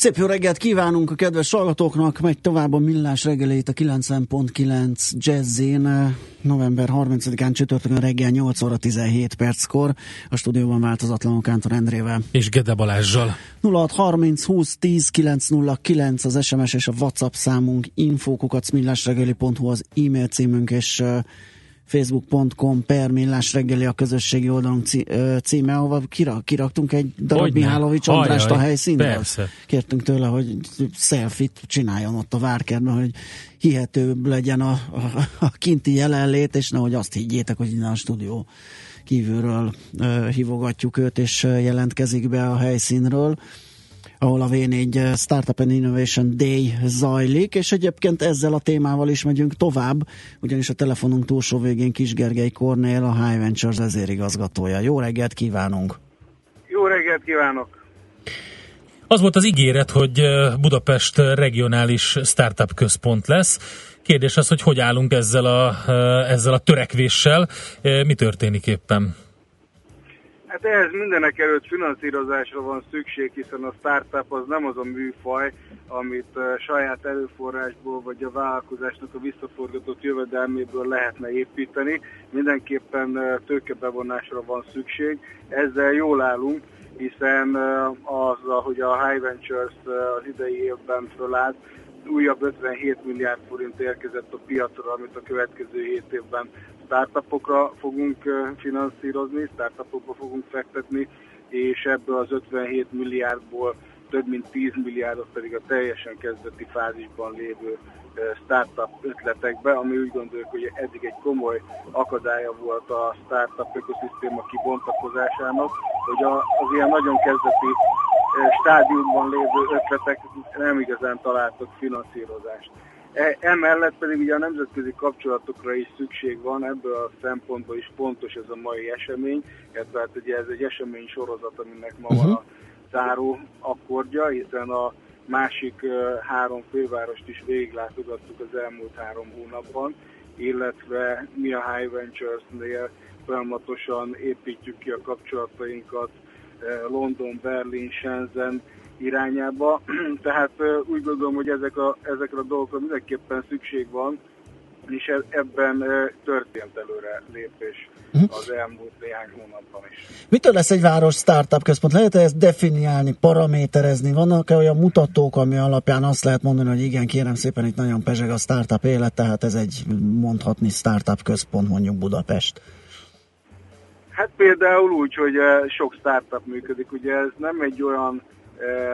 Szép jó reggelt kívánunk a kedves hallgatóknak, megy tovább a millás reggelét a 90.9 Jazzén, november 30-án csütörtökön reggel 8 óra 17 perckor, a stúdióban változatlanul Kántor Endrével. És Gede Balázsjal. 0630 20 10 909 az SMS és a WhatsApp számunk, infókukacmillásregeli.hu az e-mail címünk, és facebook.com per millás reggeli a közösségi oldalunk címe, ahova kirak, kiraktunk egy darab Hogyne. Mihálovics Andrást a helyszínről. Persze. Kértünk tőle, hogy selfit csináljon ott a várkertben, hogy hihetőbb legyen a, a, a kinti jelenlét, és nehogy azt higgyétek, hogy innen a stúdió kívülről uh, hívogatjuk őt, és jelentkezik be a helyszínről ahol a V4 eh, Startup and Innovation Day zajlik, és egyébként ezzel a témával is megyünk tovább, ugyanis a telefonunk túlsó végén Kis Gergely Kornél, a High Ventures vezérigazgatója. Jó reggelt kívánunk! Jó reggelt kívánok! Az volt az ígéret, hogy eh, Budapest regionális startup központ lesz. Kérdés az, hogy hogy állunk ezzel a, eh, ezzel a törekvéssel, mi történik éppen? Hát ehhez mindenek előtt finanszírozásra van szükség, hiszen a startup az nem az a műfaj, amit saját erőforrásból vagy a vállalkozásnak a visszaforgatott jövedelméből lehetne építeni. Mindenképpen tőkebevonásra van szükség. Ezzel jól állunk, hiszen az, hogy a High Ventures az idei évben fölállt, újabb 57 milliárd forint érkezett a piacra, amit a következő 7 évben startupokra fogunk finanszírozni, startupokba fogunk fektetni, és ebből az 57 milliárdból több mint 10 milliárdot pedig a teljesen kezdeti fázisban lévő startup ötletekbe, ami úgy gondoljuk, hogy eddig egy komoly akadálya volt a startup ökoszisztéma kibontakozásának, hogy az ilyen nagyon kezdeti stádiumban lévő ötletek nem igazán találtak finanszírozást. E, emellett pedig ugye a nemzetközi kapcsolatokra is szükség van, ebből a szempontból is fontos ez a mai esemény, illetve hát ugye ez egy esemény sorozat, aminek ma uh-huh. van a záró akkordja, hiszen a másik három fővárost is végiglátogattuk az elmúlt három hónapban, illetve mi a High Ventures-nél folyamatosan építjük ki a kapcsolatainkat London, Berlin, Shenzhen irányába. Tehát úgy gondolom, hogy ezek a, ezekre a dolgokra mindenképpen szükség van, és e, ebben történt előre lépés mhm. az elmúlt néhány hónapban is. Mitől lesz egy város startup központ? Lehet -e ezt definiálni, paraméterezni? Vannak-e olyan mutatók, ami alapján azt lehet mondani, hogy igen, kérem szépen, itt nagyon pezseg a startup élet, tehát ez egy mondhatni startup központ mondjuk Budapest? Hát például úgy, hogy sok startup működik, ugye ez nem egy olyan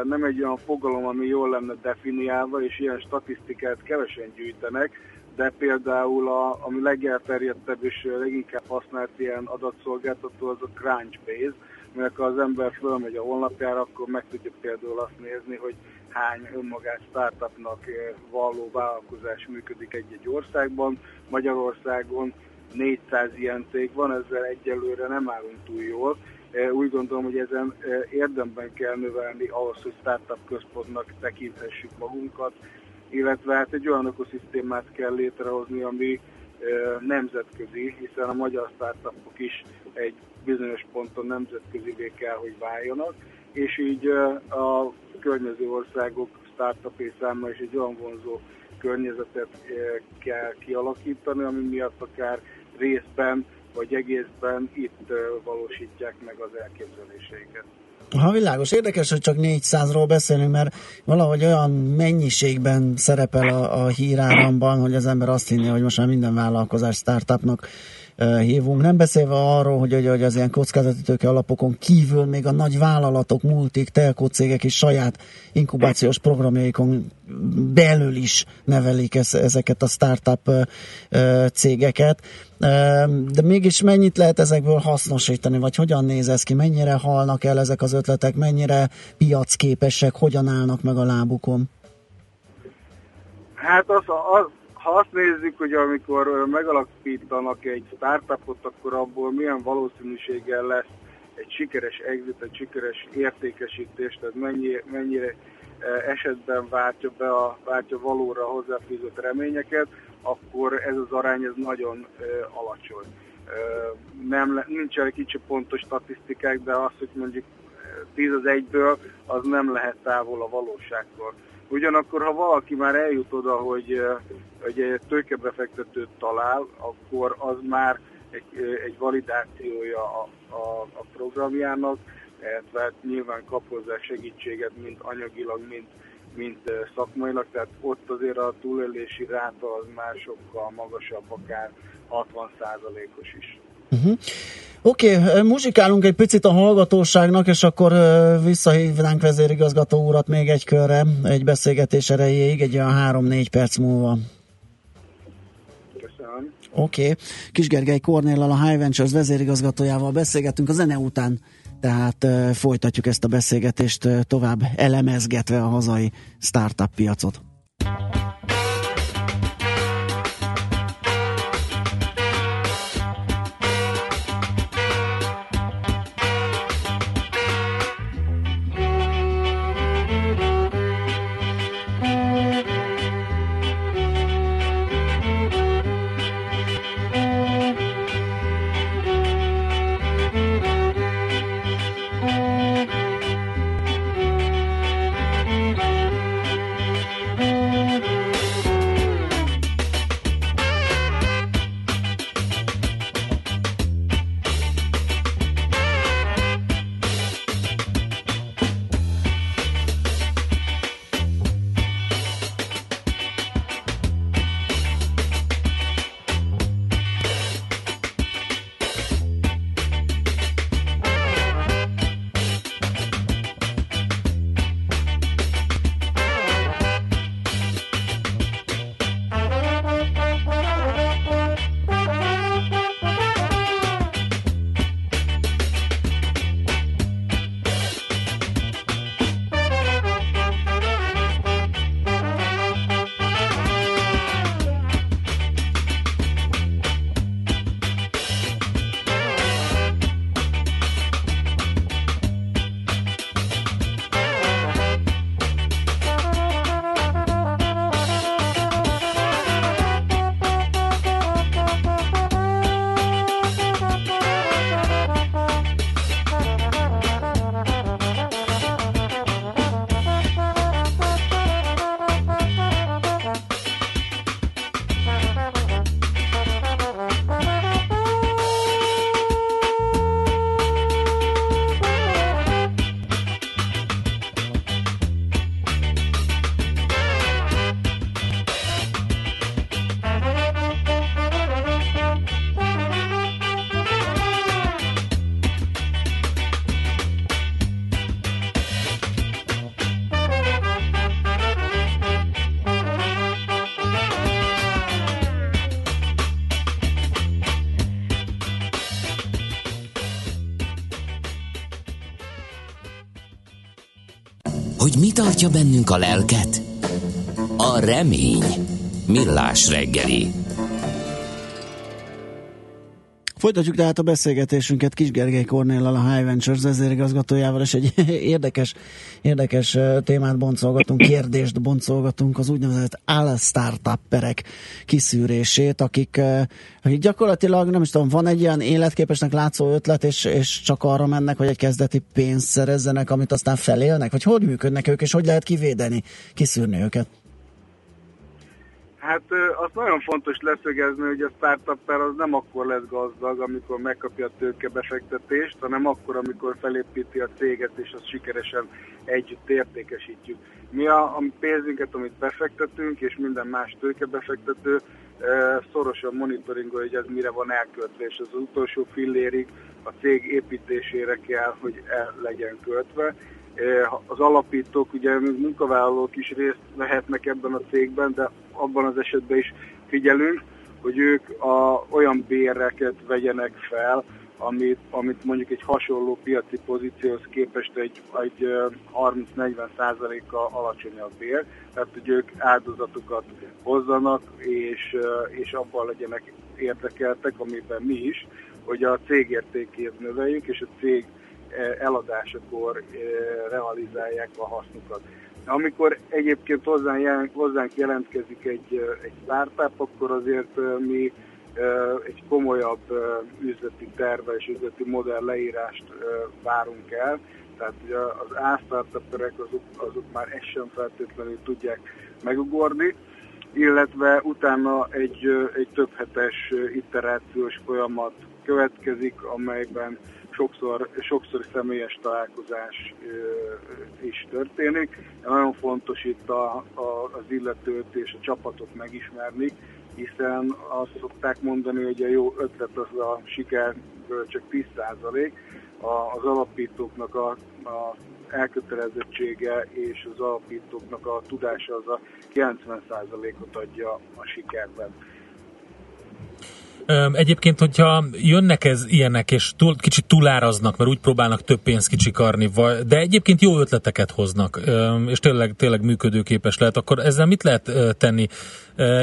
nem egy olyan fogalom, ami jól lenne definiálva, és ilyen statisztikát kevesen gyűjtenek, de például a, ami legelterjedtebb és leginkább használt ilyen adatszolgáltató az a Crunchbase, mert az ember fölmegy a honlapjára, akkor meg tudja például azt nézni, hogy hány önmagát startupnak valló vállalkozás működik egy-egy országban. Magyarországon 400 ilyen cég van, ezzel egyelőre nem állunk túl jól, úgy gondolom, hogy ezen érdemben kell növelni ahhoz, hogy startup központnak tekinthessük magunkat, illetve hát egy olyan ökoszisztémát kell létrehozni, ami nemzetközi, hiszen a magyar startupok is egy bizonyos ponton nemzetközivé kell, hogy váljanak, és így a környező országok startupé számára is egy olyan vonzó környezetet kell kialakítani, ami miatt akár részben vagy egészben itt valósítják meg az elképzeléseiket. Ha világos, érdekes, hogy csak 400-ról beszélünk, mert valahogy olyan mennyiségben szerepel a, a híráramban, hogy az ember azt hinné, hogy most már minden vállalkozás startupnak hívunk. Nem beszélve arról, hogy, hogy, az ilyen kockázati tőke alapokon kívül még a nagy vállalatok, multik, telkó cégek is saját inkubációs programjaikon belül is nevelik ezeket a startup cégeket. De mégis mennyit lehet ezekből hasznosítani, vagy hogyan néz ez ki, mennyire halnak el ezek az ötletek, mennyire piacképesek, hogyan állnak meg a lábukon? Hát az, az, ha azt nézzük, hogy amikor megalapítanak egy startupot, akkor abból milyen valószínűséggel lesz egy sikeres exit, egy sikeres értékesítés, tehát mennyi, mennyire esetben váltja be a váltja valóra hozzáfűzött reményeket, akkor ez az arány ez nagyon alacsony. Nem, nincsenek kicsi pontos statisztikák, de azt, hogy mondjuk 10 az egyből, az nem lehet távol a valóságtól. Ugyanakkor, ha valaki már eljut oda, hogy, hogy egy tőkebefektetőt talál, akkor az már egy, egy validációja a, a, a programjának, illetve hát nyilván kap hozzá segítséget, mint anyagilag, mint, mint szakmailag, tehát ott azért a túlélési ráta az már sokkal magasabb, akár 60%-os is. Uh-huh. Oké, okay, muzsikálunk egy picit a hallgatóságnak, és akkor visszahívnánk vezérigazgató urat még egy körre, egy beszélgetés erejéig, egy olyan három-négy perc múlva. Köszönöm. Oké, okay. Kis Gergely Kornéllal, a High Ventures vezérigazgatójával beszélgettünk a zene után, tehát folytatjuk ezt a beszélgetést tovább elemezgetve a hazai startup piacot. Hogy mi tartja bennünk a lelket? A remény. Millás reggeli. Folytatjuk tehát a beszélgetésünket Kis Gergely Kornéllal, a High Ventures vezérigazgatójával, és egy érdekes, érdekes témát boncolgatunk, kérdést boncolgatunk, az úgynevezett áll startupperek kiszűrését, akik, akik gyakorlatilag, nem is tudom, van egy ilyen életképesnek látszó ötlet, és, és csak arra mennek, hogy egy kezdeti pénzt szerezzenek, amit aztán felélnek, vagy hogy működnek ők, és hogy lehet kivédeni, kiszűrni őket? Hát azt nagyon fontos leszögezni, hogy a startup az nem akkor lesz gazdag, amikor megkapja a tőkebefektetést, hanem akkor, amikor felépíti a céget, és azt sikeresen együtt értékesítjük. Mi a, a pénzünket, amit befektetünk, és minden más tőkebefektető szorosan monitoringolja, hogy ez mire van elköltve, és az utolsó fillérig a cég építésére kell, hogy el legyen költve. Az alapítók, ugye munkavállalók is részt vehetnek ebben a cégben, de abban az esetben is figyelünk, hogy ők a, olyan béreket vegyenek fel, amit, amit mondjuk egy hasonló piaci pozícióhoz képest egy, egy 30-40 százalékkal alacsonyabb bér, tehát hogy ők áldozatokat hozzanak, és, és abban legyenek érdekeltek, amiben mi is, hogy a cég értékét növeljük, és a cég eladásakor realizálják a hasznukat. Amikor egyébként hozzánk, jelentkezik egy, egy startup, akkor azért mi egy komolyabb üzleti terve és üzleti modell leírást várunk el. Tehát ugye az A-startuperek azok, azok már ezt sem feltétlenül tudják megugorni, illetve utána egy, egy több hetes iterációs folyamat következik, amelyben sokszor, sokszor személyes találkozás is történik. Nagyon fontos itt a, a, az illetőt és a csapatot megismerni, hiszen azt szokták mondani, hogy a jó ötlet az a sikerből csak 10%, az alapítóknak a, a elkötelezettsége és az alapítóknak a tudása az a 90%-ot adja a sikerben. Egyébként, hogyha jönnek ez ilyenek, és túl, kicsit túláraznak, mert úgy próbálnak több pénzt kicsikarni, de egyébként jó ötleteket hoznak, és tényleg, tényleg működőképes lehet, akkor ezzel mit lehet tenni?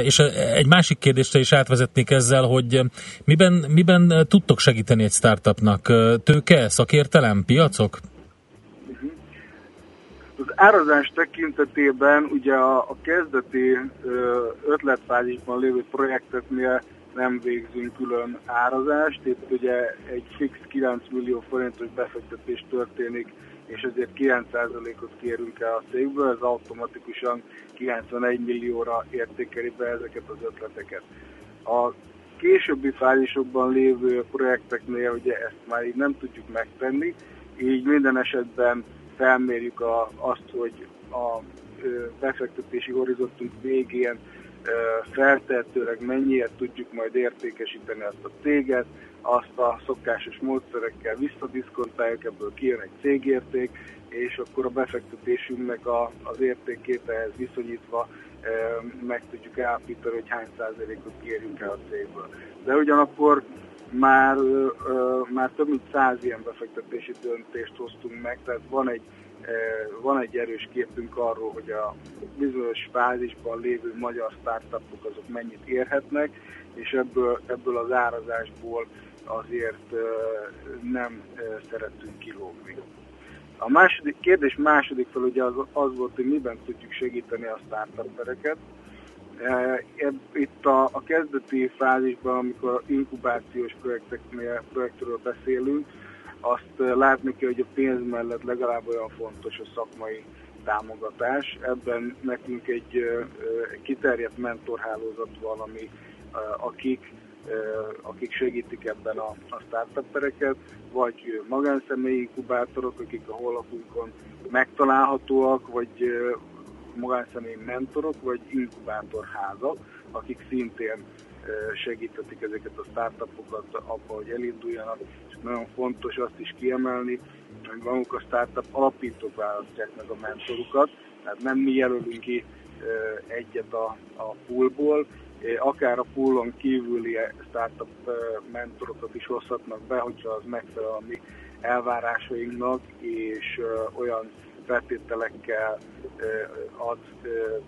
És egy másik kérdésre is átvezetnék ezzel, hogy miben, miben tudtok segíteni egy startupnak? Tőke, szakértelem, piacok? Az árazás tekintetében ugye a, a kezdeti ötletfázisban lévő projekteknél nem végzünk külön árazást. Itt ugye egy fix 9 millió forintos befektetés történik, és ezért 9%-ot kérünk el a cégből, ez automatikusan 91 millióra értékeli be ezeket az ötleteket. A későbbi fázisokban lévő projekteknél ugye ezt már így nem tudjuk megtenni, így minden esetben felmérjük a, azt, hogy a befektetési horizontunk végén feltehetőleg mennyiért tudjuk majd értékesíteni azt a céget, azt a szokásos módszerekkel visszadiszkontáljuk, ebből kijön egy cégérték, és akkor a befektetésünknek a, az értékét ehhez viszonyítva e, meg tudjuk állapítani, hogy hány százalékot kérjünk el a cégből. De ugyanakkor már, e, már több mint száz ilyen befektetési döntést hoztunk meg, tehát van egy van egy erős képünk arról, hogy a bizonyos fázisban lévő magyar startupok azok mennyit érhetnek, és ebből, ebből az árazásból azért nem szeretünk kilógni. A második kérdés második fel ugye az, az volt, hogy miben tudjuk segíteni a startupereket. Itt a, a kezdeti fázisban, amikor inkubációs projekteknél, projektről beszélünk, azt látni kell, hogy a pénz mellett legalább olyan fontos a szakmai támogatás. Ebben nekünk egy, egy kiterjedt mentorhálózat van, ami, akik, akik segítik ebben a, a startupereket, vagy magánszemélyi inkubátorok, akik a honlapunkon megtalálhatóak, vagy magánszemélyi mentorok, vagy inkubátorházak, akik szintén segíthetik ezeket a startupokat abba, hogy elinduljanak, nagyon fontos azt is kiemelni, hogy maguk a startup alapítók választják meg a mentorukat, tehát nem mi jelölünk ki egyet a, a poolból, akár a poolon kívüli startup mentorokat is hozhatnak be, hogyha az megfelel a mi elvárásainknak, és olyan feltételekkel ad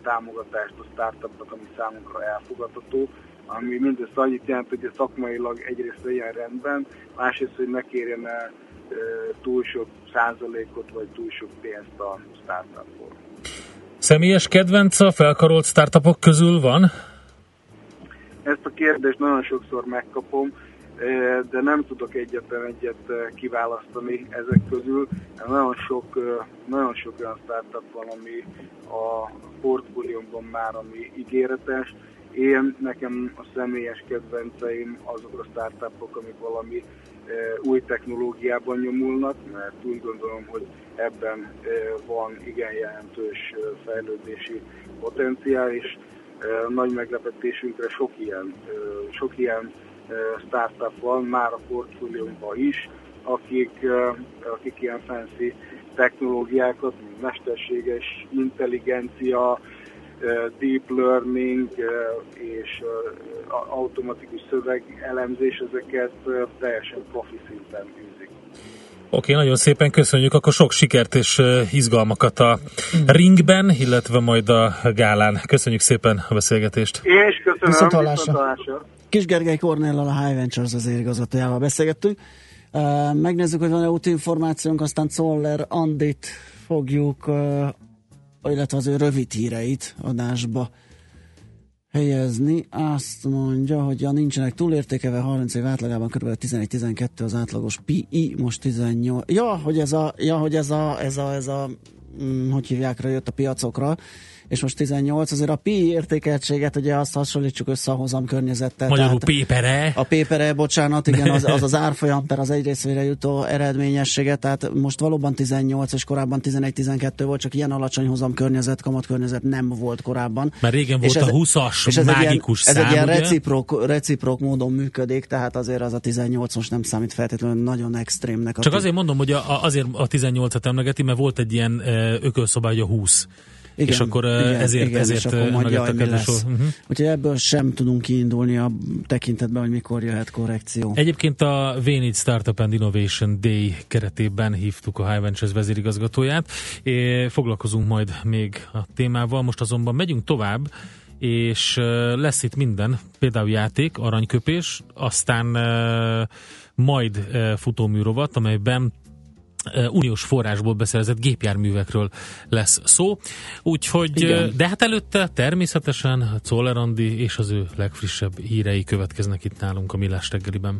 támogatást a startupnak, ami számunkra elfogadható, ami mindössze annyit jelent, hogy a szakmailag egyrészt legyen rendben, másrészt, hogy ne kérjen el túl sok százalékot, vagy túl sok pénzt a startupból. Személyes kedvenc a felkarolt startupok közül van? Ezt a kérdést nagyon sokszor megkapom, de nem tudok egyetlen egyet kiválasztani ezek közül. Nagyon sok, nagyon sok olyan startup van, ami a portfóliómban már, ami ígéretes, én, nekem a személyes kedvenceim azok a startupok, amik valami e, új technológiában nyomulnak, mert úgy gondolom, hogy ebben e, van igen jelentős e, fejlődési potenciál, és nagy meglepetésünkre sok ilyen, sok ilyen startup van már a portfóliónkban is, akik, akik ilyen fancy technológiákat, mint mesterséges intelligencia, deep learning és automatikus szövegelemzés, ezeket teljesen profi szinten űzik. Oké, okay, nagyon szépen köszönjük, akkor sok sikert és izgalmakat a ringben, illetve majd a gálán. Köszönjük szépen a beszélgetést. Én is köszönöm. Viszont Kis Gergely Kornéllal, a High Ventures az érigazgatójával beszélgettünk. Megnézzük, hogy van-e útinformációnk, aztán Zoller Andit fogjuk, illetve az ő rövid híreit adásba helyezni. Azt mondja, hogy ja, nincsenek túlértékelve, 30 év átlagában kb. 11-12 az átlagos PI, most 18. Ja, hogy ez a, ja, hogy ez a, ez a, ez a, hm, hogy hívják jött a piacokra, és most 18, azért a PI értékeltséget, ugye azt hasonlítsuk össze a hozam környezettel. Magyarul pépere. A pépere, bocsánat, igen, az az, az árfolyam per az egy részvére jutó eredményessége, tehát most valóban 18, és korábban 11-12 volt, csak ilyen alacsony hozam környezet, kamat környezet nem volt korábban. Mert régen volt és ez, a 20-as és ez mágikus egy ilyen, szám, Ez egy ilyen reciprok, reciprok módon működik, tehát azért az a 18 most nem számít feltétlenül nagyon extrémnek. Csak azért mondom, hogy a, azért a 18-at emlegeti, mert volt egy ilyen ökölszobály a 20 igen, és akkor igen, ezért, igen, ezért és akkor majd jaj, mi lesz. Uh-huh. Úgyhogy ebből sem tudunk kiindulni a tekintetben, hogy mikor jöhet korrekció. Egyébként a V4 Startup and Innovation Day keretében hívtuk a High Ventures vezérigazgatóját. É, foglalkozunk majd még a témával, most azonban megyünk tovább, és lesz itt minden, például játék, aranyköpés, aztán majd futóműrovat, amelyben uniós forrásból beszerzett gépjárművekről lesz szó. Úgyhogy, Igen. de hát előtte természetesen Czoller Andi és az ő legfrissebb hírei következnek itt nálunk a Millás reggeliben.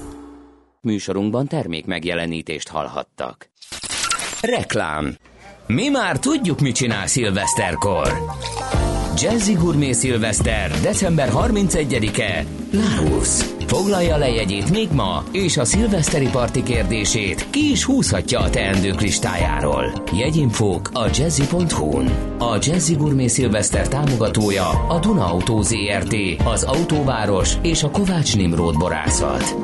Műsorunkban termék megjelenítést hallhattak. Reklám Mi már tudjuk, mit csinál szilveszterkor. Jazzy Gourmet Szilveszter, december 31-e, Larus. Foglalja le jegyét még ma, és a szilveszteri parti kérdését ki is húzhatja a teendők listájáról. Jegyinfók a jazzy.hu-n. A Jazzy Gourmet Szilveszter támogatója a Duna Auto ZRT, az Autóváros és a Kovács Nimród borászat.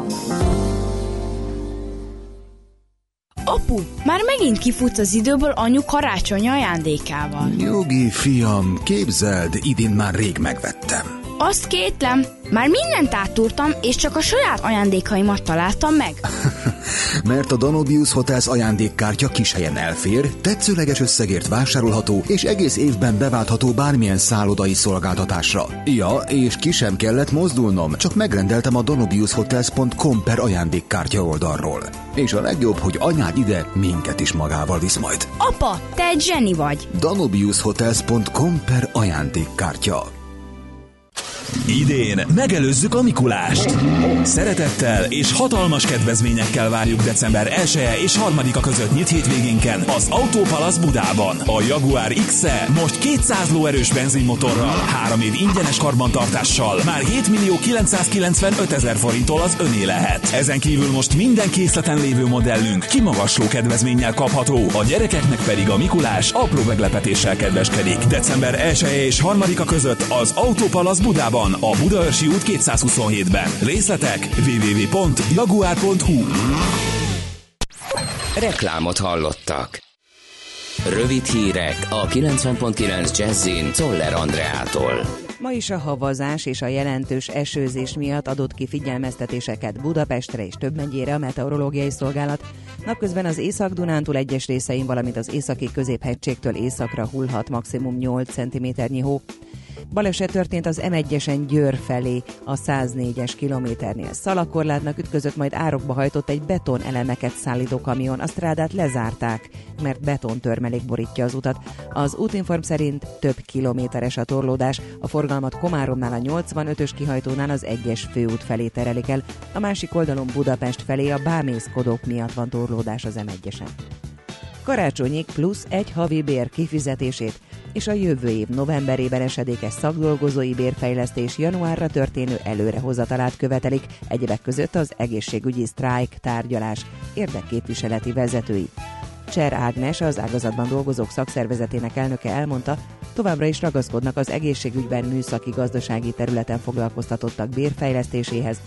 Apu, már megint kifut az időből anyu karácsony ajándékával. Nyugi, fiam, képzeld, idén már rég megvettem. Azt kétlem, már mindent átúrtam, és csak a saját ajándékaimat találtam meg. Mert a Danubius Hotels ajándékkártya kis helyen elfér, tetszőleges összegért vásárolható, és egész évben beváltható bármilyen szállodai szolgáltatásra. Ja, és ki sem kellett mozdulnom, csak megrendeltem a danubiushotels.com per ajándékkártya oldalról. És a legjobb, hogy anyád ide minket is magával visz majd. Apa, te egy zseni vagy! danubiushotels.com per ajándékkártya. Idén megelőzzük a Mikulást. Szeretettel és hatalmas kedvezményekkel várjuk december 1 -e és 3-a között nyit hétvégénken az Autópalasz Budában. A Jaguar x -e most 200 lóerős benzinmotorral, 3 év ingyenes karbantartással, már 7 millió 995 ezer forinttól az öné lehet. Ezen kívül most minden készleten lévő modellünk kimagasló kedvezménnyel kapható, a gyerekeknek pedig a Mikulás apró meglepetéssel kedveskedik. December 1 -e és 3-a között az Autópalasz Budában a Budaörsi út 227-ben. Részletek www.jaguar.hu Reklámot hallottak. Rövid hírek a 90.9 Jazzin Toller Andreától. Ma is a havazás és a jelentős esőzés miatt adott ki figyelmeztetéseket Budapestre és több megyére a meteorológiai szolgálat. Napközben az Észak-Dunántúl egyes részein, valamint az északi középhegységtől északra hullhat maximum 8 cm hó. Baleset történt az M1-esen Győr felé, a 104-es kilométernél. Szalakorlátnak ütközött, majd árokba hajtott egy beton elemeket szállító kamion. A strádát lezárták, mert betontörmelék borítja az utat. Az útinform szerint több kilométeres a torlódás. A forgalmat Komáromnál a 85-ös kihajtónál az egyes főút felé terelik el. A másik oldalon Budapest felé a bámészkodók miatt van torlódás az M1-esen. Karácsonyig plusz egy havi bér kifizetését és a jövő év novemberében esedékes szakdolgozói bérfejlesztés januárra történő előrehozatalát követelik, egyebek között az egészségügyi sztrájk tárgyalás érdekképviseleti vezetői. Cser Ágnes, az ágazatban dolgozók szakszervezetének elnöke elmondta, továbbra is ragaszkodnak az egészségügyben műszaki gazdasági területen foglalkoztatottak bérfejlesztéséhez,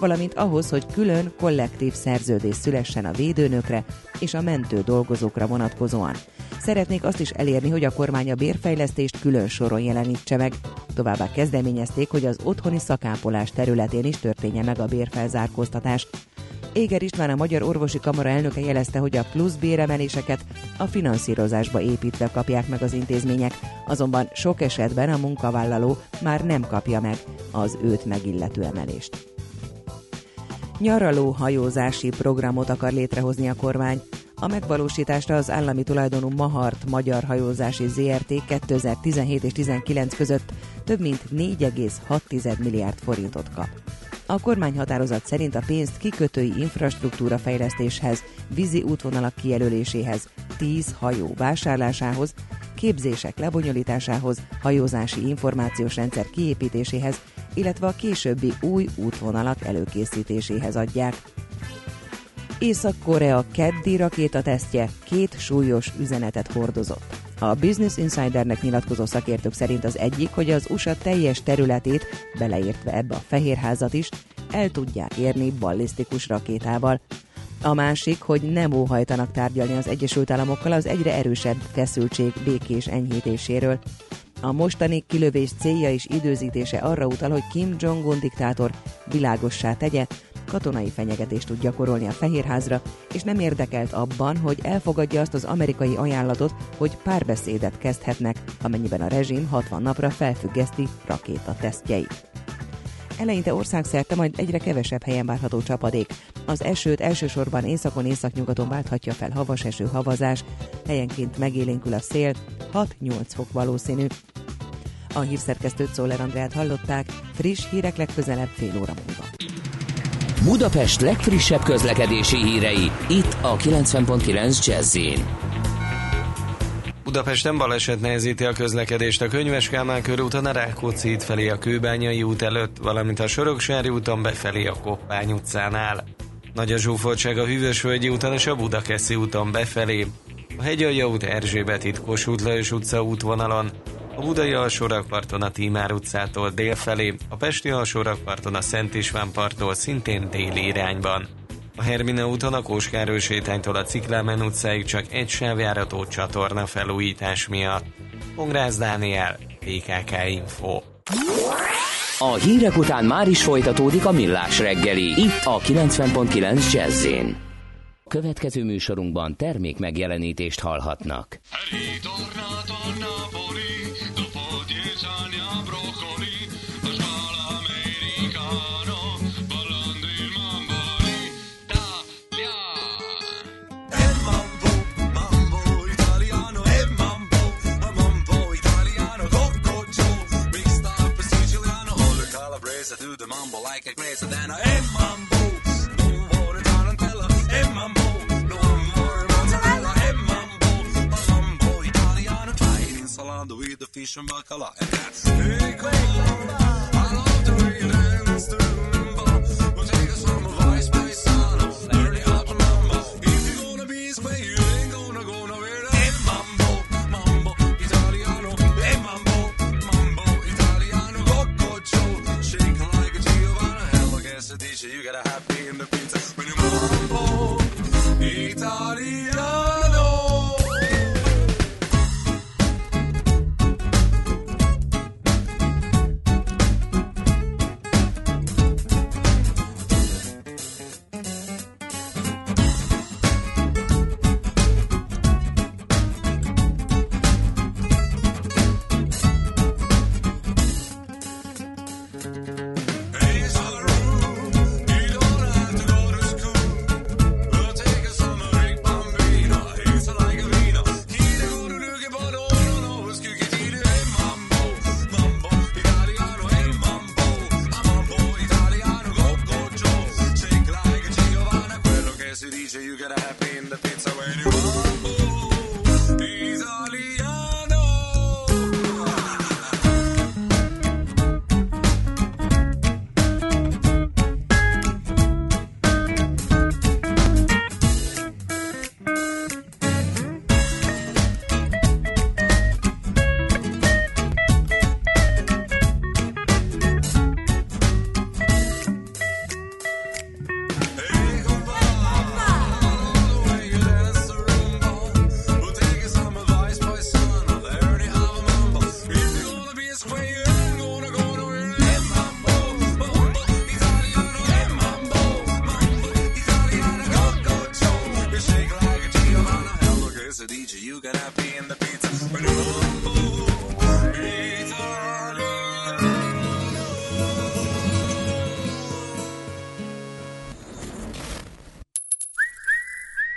valamint ahhoz, hogy külön kollektív szerződés szülessen a védőnökre és a mentő dolgozókra vonatkozóan. Szeretnék azt is elérni, hogy a kormány a bérfejlesztést külön soron jelenítse meg. Továbbá kezdeményezték, hogy az otthoni szakápolás területén is történje meg a bérfelzárkóztatás. Éger István a Magyar Orvosi Kamara elnöke jelezte, hogy a plusz béremeléseket a finanszírozásba építve kapják meg az intézmények, azonban sok esetben a munkavállaló már nem kapja meg az őt megillető emelést. Nyaraló hajózási programot akar létrehozni a kormány. A megvalósításra az állami tulajdonú Mahart Magyar Hajózási ZRT 2017 és 19 között több mint 4,6 milliárd forintot kap. A kormányhatározat szerint a pénzt kikötői infrastruktúra fejlesztéshez, vízi útvonalak kijelöléséhez, 10 hajó vásárlásához, képzések lebonyolításához, hajózási információs rendszer kiépítéséhez, illetve a későbbi új útvonalak előkészítéséhez adják. Észak-Korea keddi rakétatesztje két súlyos üzenetet hordozott. A Business Insidernek nyilatkozó szakértők szerint az egyik, hogy az USA teljes területét, beleértve ebbe a fehérházat is, el tudják érni ballisztikus rakétával. A másik, hogy nem óhajtanak tárgyalni az Egyesült Államokkal az egyre erősebb feszültség békés enyhítéséről. A mostani kilövés célja és időzítése arra utal, hogy Kim Jong-un diktátor világossá tegye, katonai fenyegetést tud gyakorolni a Fehérházra, és nem érdekelt abban, hogy elfogadja azt az amerikai ajánlatot, hogy párbeszédet kezdhetnek, amennyiben a rezsim 60 napra felfüggeszti rakéta tesztjeit. Eleinte országszerte majd egyre kevesebb helyen várható csapadék. Az esőt elsősorban északon északnyugaton válthatja fel havas eső havazás, helyenként megélénkül a szél, 6-8 fok valószínű. A hírszerkesztőt Szóler Andrát hallották, friss hírek legközelebb fél óra múlva. Budapest legfrissebb közlekedési hírei, itt a 90.9 jazz Budapesten baleset nehezíti a közlekedést a Könyves Kálmán körúton a Rákóczi út felé a Kőbányai út előtt, valamint a Soroksári úton befelé a Koppány utcánál. Nagy a zsúfoltság a Hűvösvölgyi úton és a Budakeszi úton befelé, a Hegyalja út Erzsébet itt Kossuth Lajos utca útvonalon, a Budai alsórakparton a Tímár utcától délfelé, a Pesti alsórakparton a Szent István parttól szintén déli irányban. A Hermina úton a Kóskároly sétánytól a Ciklámen utcáig csak egy sávjárató csatorna felújítás miatt. Pongrász Dániel, PKK Info. A hírek után már is folytatódik a millás reggeli, itt a 90.9 jazz Következő műsorunkban termék megjelenítést hallhatnak. crazy Mambo Italiano, trying in salando with the fish and bacala. And that's hey, cool.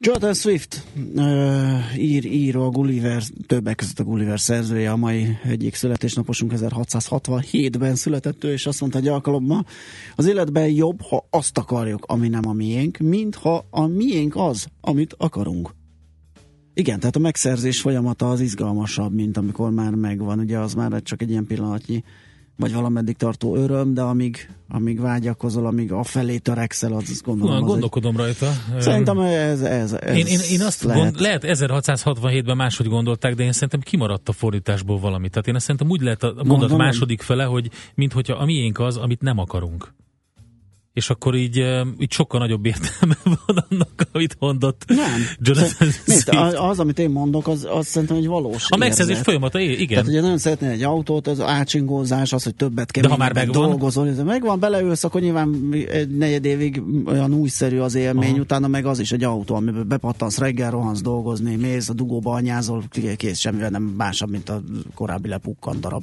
Jordan Swift uh, ír, író a Gulliver, többek között a Gulliver szerzője, a mai egyik születésnaposunk 1667-ben született ő, és azt mondta egy alkalommal, az életben jobb, ha azt akarjuk, ami nem a miénk, mint ha a miénk az, amit akarunk. Igen, tehát a megszerzés folyamata az izgalmasabb, mint amikor már megvan, ugye az már csak egy ilyen pillanatnyi vagy valameddig tartó öröm, de amíg, amíg vágyakozol, amíg a felé törekszel, az azt gondolom. Hú, gondolkodom egy... rajta. Szerintem ez, ez, ez én, én, én azt lehet. Gond, lehet 1667-ben máshogy gondolták, de én szerintem kimaradt a fordításból valami. Tehát én azt szerintem úgy lehet a mondat Gondolom. második fele, hogy minthogyha a miénk az, amit nem akarunk és akkor így, így sokkal nagyobb értelme van annak, amit mondott Nem. Jonathan Mit, az, amit én mondok, az, az szerintem egy valós A megszerzés folyamata, igen. Tehát ugye nagyon szeretnél egy autót, az átsingózás, az, hogy többet kell, De ha már megvan. dolgozol, ez megvan, beleülsz, akkor nyilván egy negyed évig olyan újszerű az élmény, Aha. utána meg az is egy autó, amiben bepattansz reggel, rohansz dolgozni, mész a dugóba anyázol, kész, semmivel nem másabb, mint a korábbi lepukkant darab.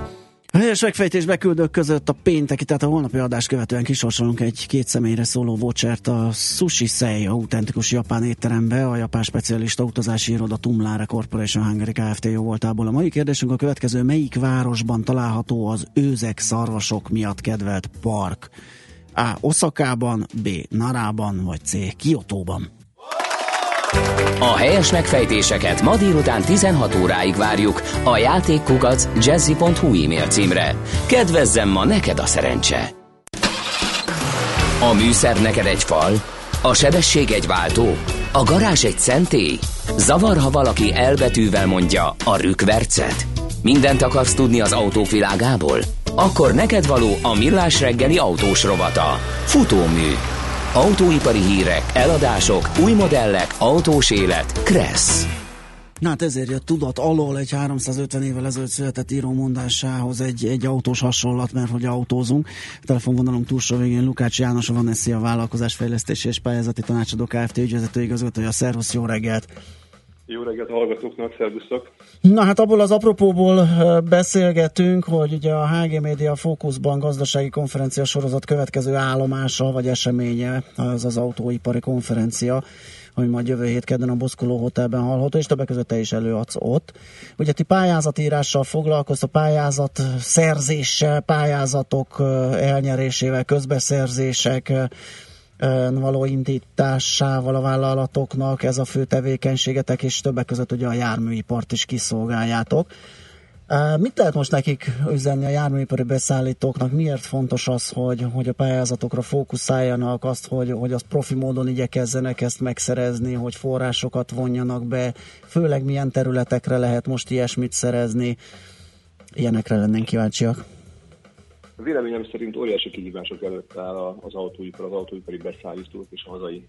A helyes megfejtés beküldők között a pénteki, tehát a holnapi adás követően kisorsolunk egy két személyre szóló vouchert a Sushi Sei autentikus japán étterembe, a japán specialista utazási iroda Tumlare Corporation Hungary Kft. jó voltából. A mai kérdésünk a következő, melyik városban található az őzek szarvasok miatt kedvelt park? A. Oszakában, B. Narában, vagy C. Kiotóban. A helyes megfejtéseket ma délután 16 óráig várjuk a játékkukac jazzy.hu e-mail címre. Kedvezzem ma neked a szerencse! A műszer neked egy fal, a sebesség egy váltó, a garázs egy szentély. Zavar, ha valaki elbetűvel mondja a rükvercet. Mindent akarsz tudni az autóvilágából? Akkor neked való a millás reggeli autós rovata. Futómű Autóipari hírek, eladások, új modellek, autós élet. Kressz. Na hát ezért jött tudat alól egy 350 évvel ezelőtt született író mondásához egy, egy autós hasonlat, mert hogy autózunk. A telefonvonalunk túlsó végén Lukács János, a Vanessi a vállalkozásfejlesztési és pályázati tanácsadó Kft. ügyvezető igazgatója. Szervusz, jó reggelt! Jó reggelt a hallgatóknak, szervuszok! Na hát abból az apropóból beszélgetünk, hogy ugye a HG Media Fókuszban gazdasági konferencia sorozat következő állomása vagy eseménye, az az autóipari konferencia, ami majd jövő hét kedden a Boszkoló Hotelben hallható, és többek között te is előadsz ott. Ugye ti pályázatírással foglalkoztok, pályázat szerzéssel, pályázatok elnyerésével, közbeszerzések, való indításával a vállalatoknak ez a fő tevékenységetek, és többek között ugye a járműipart is kiszolgáljátok. Mit lehet most nekik üzenni a járműipari beszállítóknak? Miért fontos az, hogy, hogy a pályázatokra fókuszáljanak, azt, hogy, hogy azt profi módon igyekezzenek ezt megszerezni, hogy forrásokat vonjanak be, főleg milyen területekre lehet most ilyesmit szerezni? Ilyenekre lennénk kíváncsiak. Véleményem szerint óriási kihívások előtt áll az autóipar, az autóipari beszállítók és a hazai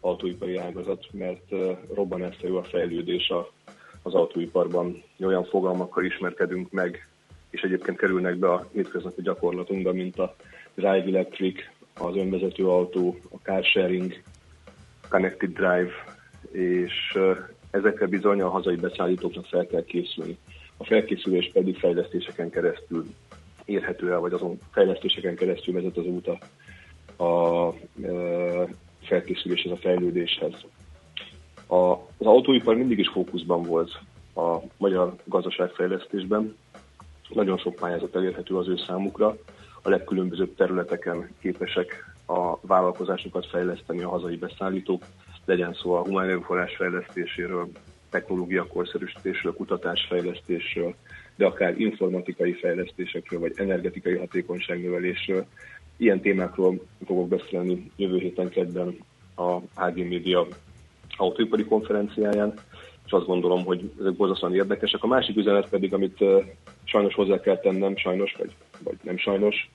autóipari ágazat, mert robbanásszerű a fejlődés az autóiparban. Olyan fogalmakkal ismerkedünk meg, és egyébként kerülnek be a hétköznapi gyakorlatunkba, mint a Drive Electric, az önvezető autó, a car sharing, connected drive, és ezekre bizony a hazai beszállítóknak fel kell készülni. A felkészülés pedig fejlesztéseken keresztül érhető el, vagy azon fejlesztéseken keresztül vezet az út a, a felkészüléshez, a fejlődéshez. A, az autóipar mindig is fókuszban volt a magyar gazdaságfejlesztésben. Nagyon sok pályázat elérhető az ő számukra. A legkülönbözőbb területeken képesek a vállalkozásokat fejleszteni a hazai beszállítók, legyen szó a humán erőforrás fejlesztéséről, technológia korszerűsítésről, kutatásfejlesztésről, de akár informatikai fejlesztésekről, vagy energetikai hatékonyságnövelésről. Ilyen témákról fogok beszélni jövő héten kedden a HG Media autóipari konferenciáján, és azt gondolom, hogy ezek borzasztóan érdekesek. A másik üzenet pedig, amit sajnos hozzá kell tennem, sajnos, vagy, vagy nem sajnos,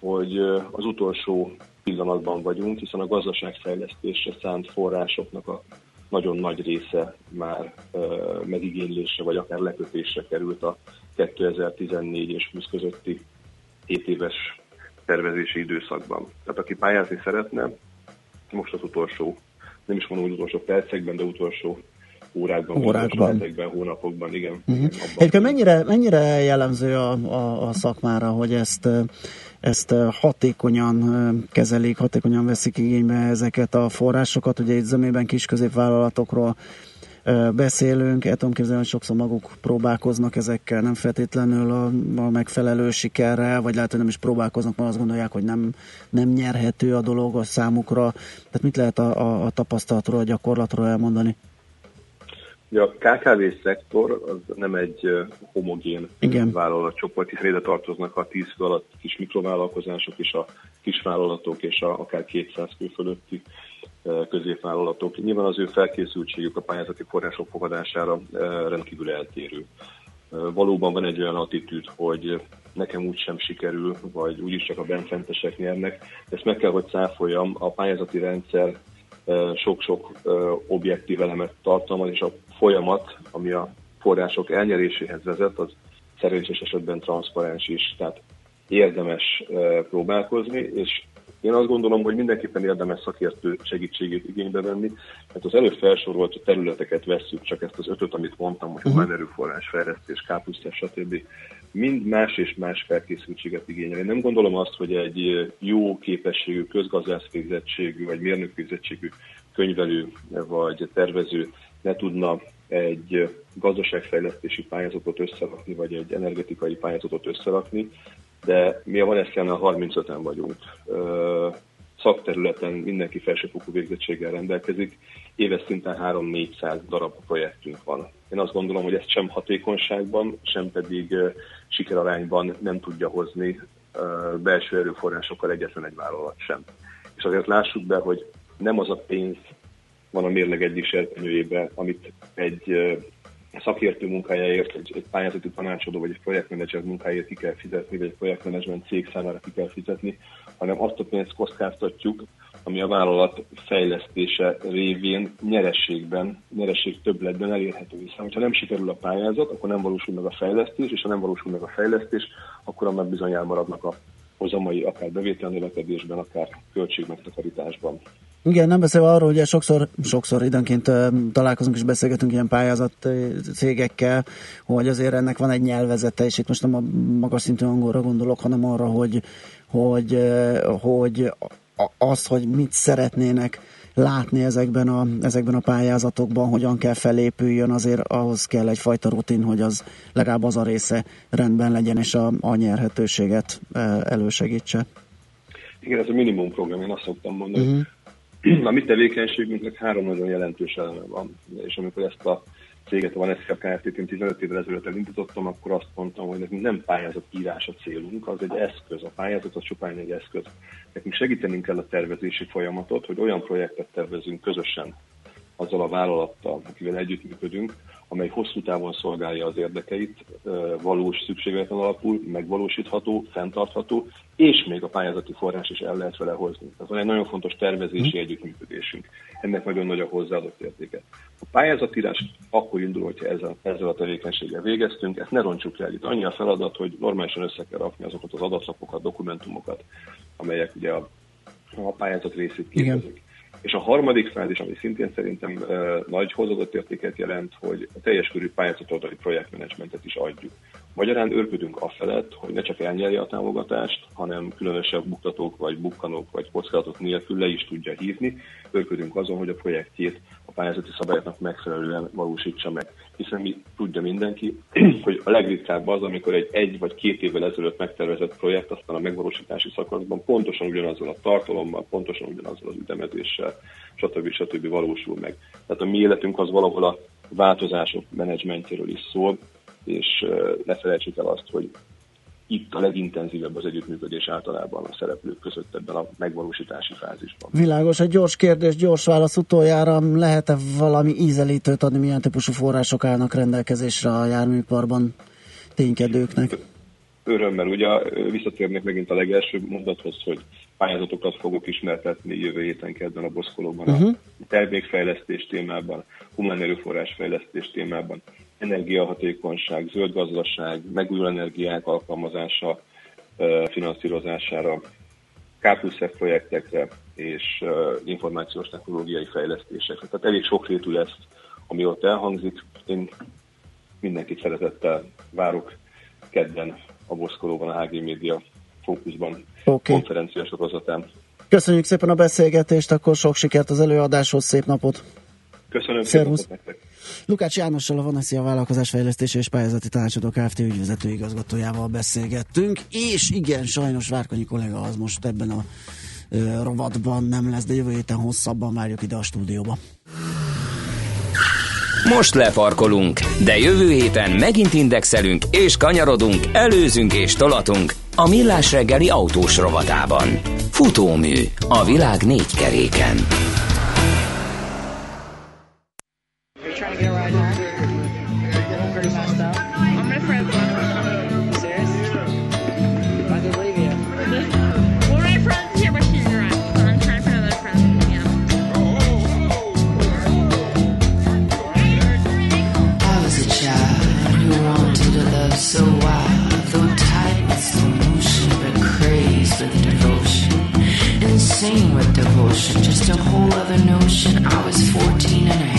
hogy az utolsó pillanatban vagyunk, hiszen a gazdaságfejlesztésre szánt forrásoknak a nagyon nagy része már megigénylésre, vagy akár lekötésre került a 2014 és 20 közötti 7 éves tervezési időszakban. Tehát aki pályázni szeretne, most az utolsó, nem is mondom, hogy utolsó percekben, de utolsó órákban, Órákban. hetekben, hónapokban, igen. Uh-huh. Egyébként mennyire, mennyire jellemző a, a, a szakmára, hogy ezt, ezt hatékonyan kezelik, hatékonyan veszik igénybe ezeket a forrásokat, ugye itt zömében kis középvállalatokról beszélünk, el tudom képzelni, hogy sokszor maguk próbálkoznak ezekkel, nem feltétlenül a, a megfelelő sikerrel, vagy lehet, hogy nem is próbálkoznak, mert azt gondolják, hogy nem, nem nyerhető a dolog a számukra. Tehát mit lehet a, a, a tapasztalatról, a gyakorlatról elmondani? Ugye a KKV szektor az nem egy homogén Igen. vállalatcsoport, hiszen ide tartoznak a 10 fő alatt kis mikrovállalkozások és a kisvállalatok és a, akár 200 fő fölötti középvállalatok. Nyilván az ő felkészültségük a pályázati források fogadására rendkívül eltérő. Valóban van egy olyan attitűd, hogy nekem úgy sem sikerül, vagy úgyis csak a benfentesek nyernek. Ezt meg kell, hogy száfoljam, a pályázati rendszer sok-sok objektív elemet tartalmaz, és a folyamat, ami a források elnyeréséhez vezet, az szerencsés esetben transzparens is, tehát érdemes próbálkozni, és én azt gondolom, hogy mindenképpen érdemes szakértő segítségét igénybe venni, mert az előbb felsorolt területeket vesszük, csak ezt az ötöt, amit mondtam, hogy humán erőforrás, fejlesztés, kápusztás, stb. Mind más és más felkészültséget igényel. Én nem gondolom azt, hogy egy jó képességű, közgazdász végzettségű, vagy mérnök végzettségű könyvelő, vagy tervező ne tudna egy gazdaságfejlesztési pályázatot összerakni, vagy egy energetikai pályázatot összerakni, de mi a Vaneszkánál 35-en vagyunk. Szakterületen mindenki felsőfokú végzettséggel rendelkezik, éves szinten 3-400 darab projektünk van. Én azt gondolom, hogy ezt sem hatékonyságban, sem pedig sikerarányban nem tudja hozni belső erőforrásokkal egyetlen egy vállalat sem. És azért lássuk be, hogy nem az a pénz van a mérleg egyik serpenyőjében, amit egy szakértő munkájáért, egy, egy pályázati tanácsadó vagy egy projektmenedzser munkájáért ki kell fizetni, vagy egy projektmenedzsment cég számára ki kell fizetni, hanem azt a pénzt kockáztatjuk, ami a vállalat fejlesztése révén nyerességben, nyeresség többletben elérhető. Hiszen, ha nem sikerül a pályázat, akkor nem valósul meg a fejlesztés, és ha nem valósul meg a fejlesztés, akkor annak bizony elmaradnak a hozamai, akár bevételnövekedésben, akár költségmegtakarításban. Igen, nem beszélve arról, hogy sokszor, sokszor időnként találkozunk és beszélgetünk ilyen pályázat cégekkel, hogy azért ennek van egy nyelvezete, és itt most nem a magas szintű angolra gondolok, hanem arra, hogy, hogy, hogy azt, hogy mit szeretnének látni ezekben a, ezekben a pályázatokban, hogyan kell felépüljön, azért ahhoz kell egyfajta rutin, hogy az legalább az a része rendben legyen, és a, a nyerhetőséget elősegítse. Igen, ez a minimum program, én azt szoktam mondani. Uh-huh. A mi tevékenységünknek három nagyon jelentős eleme van, és amikor ezt a céget, a Vanessa Kft-t én 15 évvel ezelőtt elindítottam, akkor azt mondtam, hogy nekünk nem pályázat írás a célunk, az egy eszköz. A pályázat az csupán egy eszköz. Nekünk segítenünk kell a tervezési folyamatot, hogy olyan projektet tervezünk közösen azzal a vállalattal, akivel együttműködünk, amely hosszú távon szolgálja az érdekeit, valós szükségleten alapul, megvalósítható, fenntartható, és még a pályázati forrás is el lehet vele hozni. Ez van egy nagyon fontos tervezési együttműködésünk. Ennek nagyon nagy a hozzáadott értéke. A pályázatírás akkor indul, hogyha ezzel, ezzel a tevékenységgel végeztünk, ezt ne roncsuk el. Itt annyi a feladat, hogy normálisan össze kell rakni azokat az adatlapokat, dokumentumokat, amelyek ugye a, a pályázat részét képezik. Igen. És a harmadik fázis, ami szintén szerintem nagy hozadott értéket jelent, hogy a teljes körű pályázatoldali projektmenedzsmentet is adjuk. Magyarán őrködünk afelett, hogy ne csak elnyelje a támogatást, hanem különösebb buktatók, vagy bukkanók, vagy kockázatok nélkül le is tudja hívni. Őrködünk azon, hogy a projektjét a pályázati szabályoknak megfelelően valósítsa meg. Hiszen mi tudja mindenki, hogy a legritkább az, amikor egy egy vagy két évvel ezelőtt megtervezett projekt, aztán a megvalósítási szakaszban pontosan ugyanazzal a tartalommal, pontosan ugyanazzal az ütemezéssel, stb. stb. valósul meg. Tehát a mi életünk az valahol a változások menedzsmentjéről is szól, és ö, ne felejtsük el azt, hogy itt a legintenzívebb az együttműködés általában a szereplők között ebben a megvalósítási fázisban. Világos, egy gyors kérdés, gyors válasz utoljára. Lehet-e valami ízelítőt adni, milyen típusú források állnak rendelkezésre a járműparban ténykedőknek? Örömmel, ugye visszatérnék megint a legelső mondathoz, hogy pályázatokat fogok ismertetni jövő héten kedden a Boszkolóban Mhm. a termékfejlesztés témában, humán erőforrás fejlesztés témában, energiahatékonyság, zöld gazdaság, megújuló energiák alkalmazása, finanszírozására, K plusz projektekre és információs technológiai fejlesztésekre. Tehát elég sokrétű lesz, ami ott elhangzik. Én mindenkit szeretettel várok kedden a Boszkolóban, a HG Média fókuszban Oké. konferencia sorozatán. Köszönjük szépen a beszélgetést, akkor sok sikert az előadáshoz, szép napot! Köszönöm Szervusz. szépen nektek! Lukács Jánossal, a Vanessia vállalkozásfejlesztési és pályázati tanácsadó Kft. ügyvezető igazgatójával beszélgettünk, és igen, sajnos Várkonyi kollega az most ebben a rovatban nem lesz, de jövő héten hosszabban várjuk ide a stúdióba. Most lefarkolunk, de jövő héten megint indexelünk és kanyarodunk, előzünk és tolatunk a Millás reggeli autós rovatában. Futómű a világ négy keréken. Just a whole other notion. I was 14 and a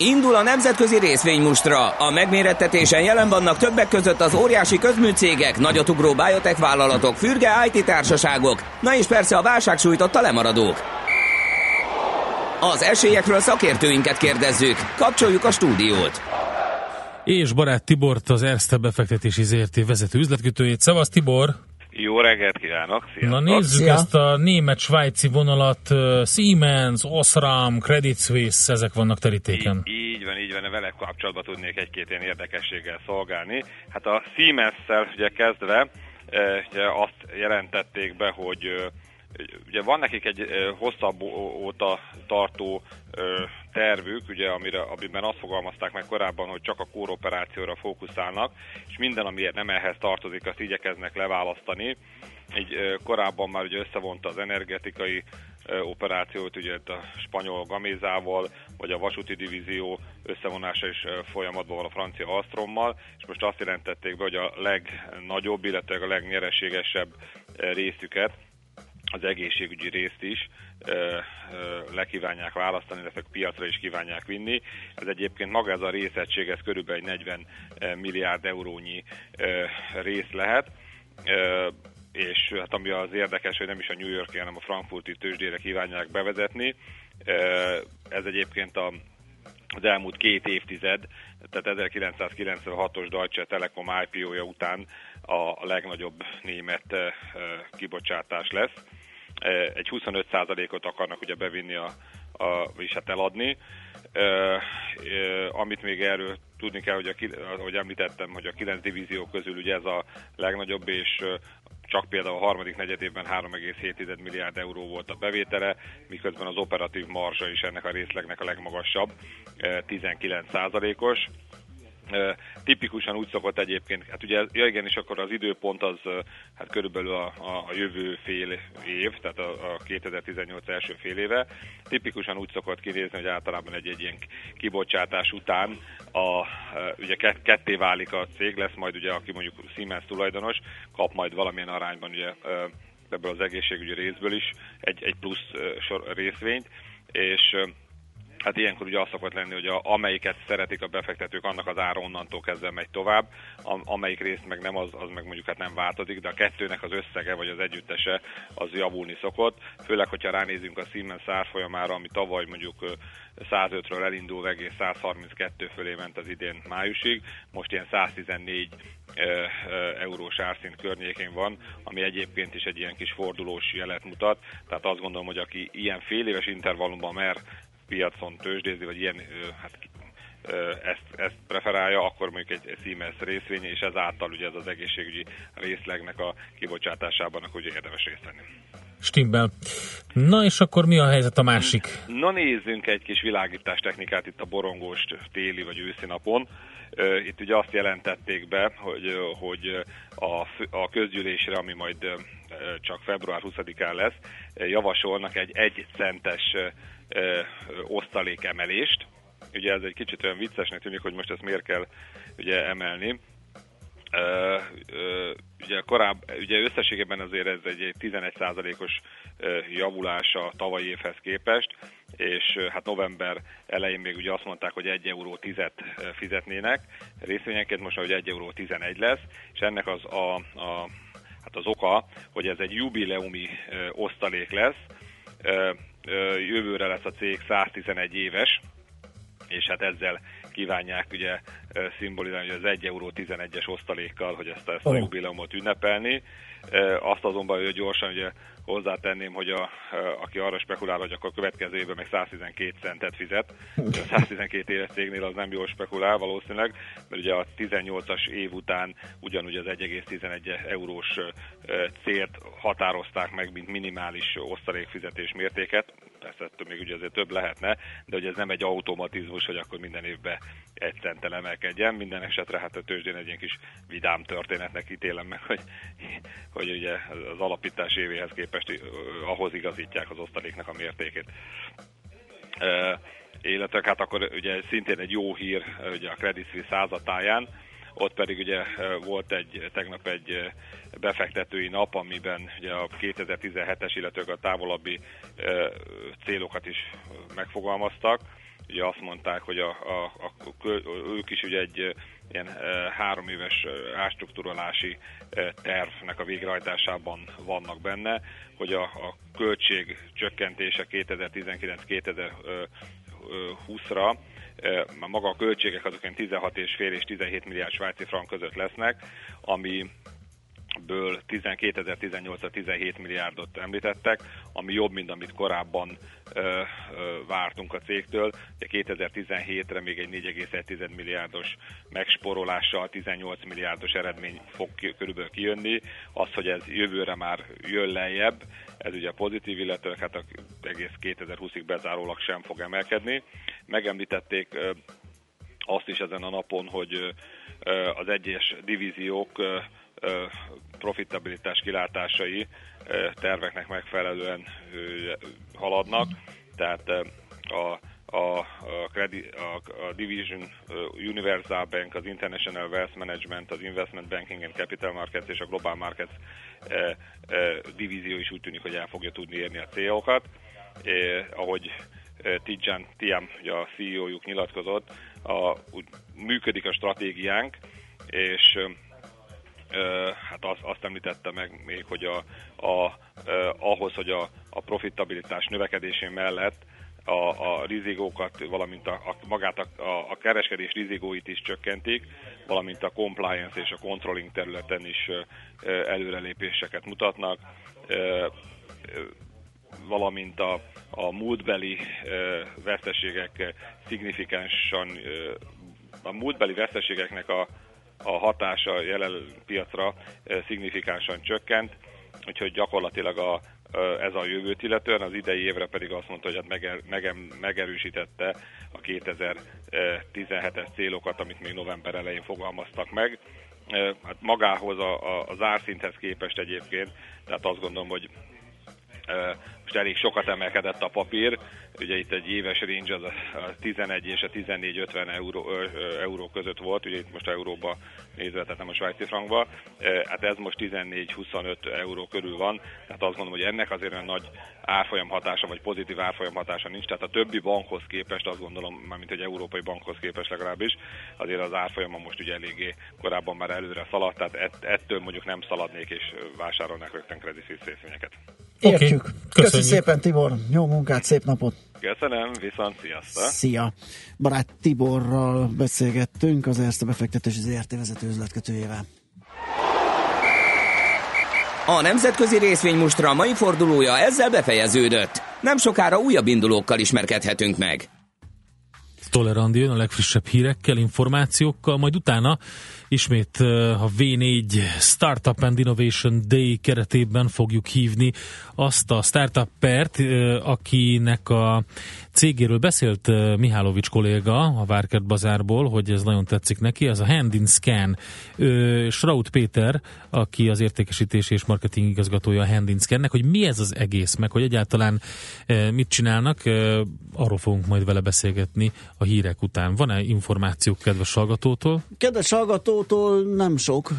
Indul a nemzetközi részvénymustra. A megmérettetésen jelen vannak többek között az óriási közműcégek, nagyotugró biotech vállalatok, fürge IT társaságok, na és persze a válság sújtotta lemaradók. Az esélyekről szakértőinket kérdezzük. Kapcsoljuk a stúdiót. És barát Tibort, az Erste befektetési ZRT vezető üzletkötőjét. Szevasz Tibor! Jó reggelt kívánok! Na Sziasztok. nézzük Szia. ezt a német-svájci vonalat. Siemens, Osram, Credit Suisse, ezek vannak terítéken. Így van, így van, vele kapcsolatban tudnék egy-két ilyen érdekességgel szolgálni. Hát a Siemens-szel ugye kezdve ugye azt jelentették be, hogy ugye van nekik egy hosszabb óta tartó tervük, ugye, amire, amiben azt fogalmazták meg korábban, hogy csak a kóroperációra fókuszálnak, és minden, ami nem ehhez tartozik, azt igyekeznek leválasztani. Eh, korábban már ugye összevonta az energetikai operációt, ugye a spanyol Gamézával, vagy a vasúti divízió összevonása is folyamatban van a francia Alstrommal, és most azt jelentették be, hogy a legnagyobb, illetve a legnyereségesebb részüket, az egészségügyi részt is ö, ö, lekívánják választani, illetve piacra is kívánják vinni. Ez egyébként maga ez a részegység, ez körülbelül egy 40 milliárd eurónyi ö, rész lehet. Ö, és hát ami az érdekes, hogy nem is a New Yorki, hanem a frankfurti tőzsdére kívánják bevezetni. Ez egyébként a az elmúlt két évtized, tehát 1996-os Deutsche Telekom IPO-ja után a legnagyobb német kibocsátás lesz. Egy 25%-ot akarnak ugye bevinni, a, a, vagyis hát eladni. Eh, eh, Amit még erről tudni kell, hogy a, ahogy említettem, hogy a 9 divízió közül ugye ez a legnagyobb, és csak például a harmadik negyedében 3,7 milliárd euró volt a bevétele, miközben az operatív marzsa is ennek a részlegnek a legmagasabb, eh, 19 százalékos. Tipikusan úgy szokott egyébként, hát ugye, ja igen, és akkor az időpont az hát körülbelül a, a, a jövő fél év, tehát a, a 2018 első fél éve. Tipikusan úgy szokott kinézni, hogy általában egy, egy ilyen kibocsátás után a, ugye ke- ketté válik a cég, lesz majd ugye, aki mondjuk Siemens tulajdonos, kap majd valamilyen arányban ugye ebből az egészségügyi részből is egy, egy plusz sor, részvényt, és Hát ilyenkor ugye az szokott lenni, hogy a, amelyiket szeretik a befektetők, annak az ára onnantól kezdve megy tovább, a, amelyik részt meg nem, az, az meg mondjuk hát nem változik, de a kettőnek az összege vagy az együttese az javulni szokott. Főleg, hogyha ránézünk a Siemens árfolyamára, ami tavaly mondjuk ö, 105-ről elindul egész 132 fölé ment az idén májusig, most ilyen 114 ö, ö, eurós árszint környékén van, ami egyébként is egy ilyen kis fordulós jelet mutat. Tehát azt gondolom, hogy aki ilyen fél éves intervallumban mer piacon tőzsdézi, vagy ilyen hát, ezt, ezt preferálja, akkor mondjuk egy, Siemens részvény, és ezáltal ugye ez az egészségügyi részlegnek a kibocsátásában, akkor ugye érdemes részt venni. Stimmel. Na és akkor mi a helyzet a másik? Na nézzünk egy kis világítás technikát itt a borongós téli vagy őszi napon. Itt ugye azt jelentették be, hogy, hogy a, a közgyűlésre, ami majd csak február 20-án lesz, javasolnak egy egy centes ö, osztalékemelést. Ugye ez egy kicsit olyan viccesnek tűnik, hogy most ezt miért kell ugye emelni. Ö, ö, ugye korább, ugye összességében azért ez egy, egy 11%-os ö, javulás a tavalyi évhez képest, és hát november elején még ugye azt mondták, hogy 1 euró 10 fizetnének részvényenként, most hogy 1 euró 11 lesz, és ennek az a, a hát az oka, hogy ez egy jubileumi osztalék lesz, jövőre lesz a cég 111 éves, és hát ezzel kívánják ugye szimbolizálni, hogy az 1 euró 11-es osztalékkal, hogy ezt, ezt a jubileumot ünnepelni. Azt azonban hogy gyorsan ugye hozzátenném, hogy a, aki arra spekulál, hogy akkor a következő évben meg 112 centet fizet, a 112 éves cégnél az nem jól spekulál valószínűleg, mert ugye a 18-as év után ugyanúgy az 1,11 eurós célt határozták meg, mint minimális osztalékfizetés mértéket, persze ettől még ugye azért több lehetne, de hogy ez nem egy automatizmus, hogy akkor minden évben egy centtel emelkedjen. Minden esetre hát a tőzsdén egy ilyen kis vidám történetnek ítélem meg, hogy, hogy ugye az alapítás évéhez képest ahhoz igazítják az osztaléknak a mértékét. Illetve hát akkor ugye szintén egy jó hír ugye a Credit Suisse százatáján, ott pedig ugye volt egy, tegnap egy befektetői nap, amiben ugye a 2017-es, illetve a távolabbi célokat is megfogalmaztak. Ugye azt mondták, hogy a, a, a, ők is ugye egy ilyen három éves ö, tervnek a végrehajtásában vannak benne, hogy a, a költség csökkentése 2019-2020-ra már maga a költségek azok olyan 16,5 és 17 milliárd svájci frank között lesznek, ami ből 2018 17 milliárdot említettek, ami jobb, mint amit korábban ö, ö, vártunk a cégtől. Ugye 2017-re még egy 4,1 milliárdos megsporolással 18 milliárdos eredmény fog körülbelül kijönni. Az, hogy ez jövőre már jön lejjebb, ez ugye pozitív, illetve hát az egész 2020-ig bezárólag sem fog emelkedni. Megemlítették ö, azt is ezen a napon, hogy az egyes divíziók profitabilitás kilátásai terveknek megfelelően haladnak, tehát a a, a, credit, a, a Division ö, Universal Bank, az International Wealth Management, az Investment Banking and Capital Markets és a Global Markets eh, eh, divízió is úgy tűnik, hogy el fogja tudni érni a célokat. Eh, ahogy eh, Tidjan Tiam, a CEO-juk nyilatkozott, a, úgy működik a stratégiánk, és ö, hát azt, azt említette meg még, hogy a, a, ahhoz, hogy a, a profitabilitás növekedésén mellett a, a rizikókat, valamint a, a, magát a, a, kereskedés rizikóit is csökkentik, valamint a compliance és a controlling területen is előrelépéseket mutatnak, valamint a, a múltbeli veszteségek szignifikánsan, a múltbeli veszteségeknek a, a hatása jelen piacra szignifikánsan csökkent, úgyhogy gyakorlatilag a, ez a jövőt illetően, az idei évre pedig azt mondta, hogy hát meger, megem, megerősítette a 2017-es célokat, amit még november elején fogalmaztak meg. Hát magához a, a, az árszinthez képest egyébként, tehát azt gondolom, hogy most elég sokat emelkedett a papír, ugye itt egy éves range az a a 11 és a 14-50 euró, ö, ö, euró között volt, ugye itt most euróba nézve, tehát nem a svájci frankba, hát ez most 14-25 euró körül van, tehát azt gondolom, hogy ennek azért olyan nagy árfolyam hatása, vagy pozitív árfolyam hatása nincs, tehát a többi bankhoz képest azt gondolom, mármint egy európai bankhoz képest legalábbis, azért az árfolyama most ugye eléggé korábban már előre szaladt, tehát ett, ettől mondjuk nem szaladnék és vásárolnák rögtön részvényeket. Értjük. Okay. Köszönjük szépen, Tibor. Jó munkát, szép napot. Köszönöm, viszont sziasztok! Szia! Barát Tiborral beszélgettünk, az Erste befektetési ZRT vezető üzletkötőjével. A nemzetközi részvénymustra mai fordulója ezzel befejeződött. Nem sokára újabb indulókkal ismerkedhetünk meg. Tolerandi jön a legfrissebb hírekkel, információkkal, majd utána ismét a V4 Startup and Innovation Day keretében fogjuk hívni azt a startuppert, akinek a cégéről beszélt Mihálovics kolléga a Várkert Bazárból, hogy ez nagyon tetszik neki, ez a Hand in Scan. Schraut Péter, aki az értékesítési és marketing igazgatója a Hand in Scannek, hogy mi ez az egész, meg hogy egyáltalán mit csinálnak, arról fogunk majd vele beszélgetni a hírek után. Van-e információk kedves hallgatótól? Kedves hallgatótól nem sok,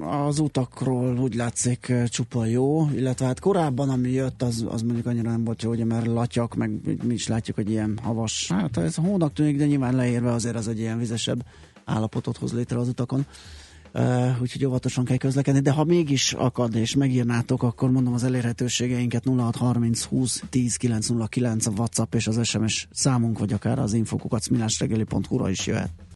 az utakról úgy látszik csupa jó, illetve hát korábban ami jött, az, az mondjuk annyira nem volt jó, ugye, mert latyak, meg mi is látjuk, hogy ilyen havas, hát ez hónak tűnik, de nyilván leérve azért az egy ilyen vizesebb állapotot hoz létre az utakon. Uh, úgyhogy óvatosan kell közlekedni, de ha mégis akad és megírnátok, akkor mondom az elérhetőségeinket 0630 20 10 909 a WhatsApp és az SMS számunk, vagy akár az infokukat smilásregeli.hu-ra is jöhet.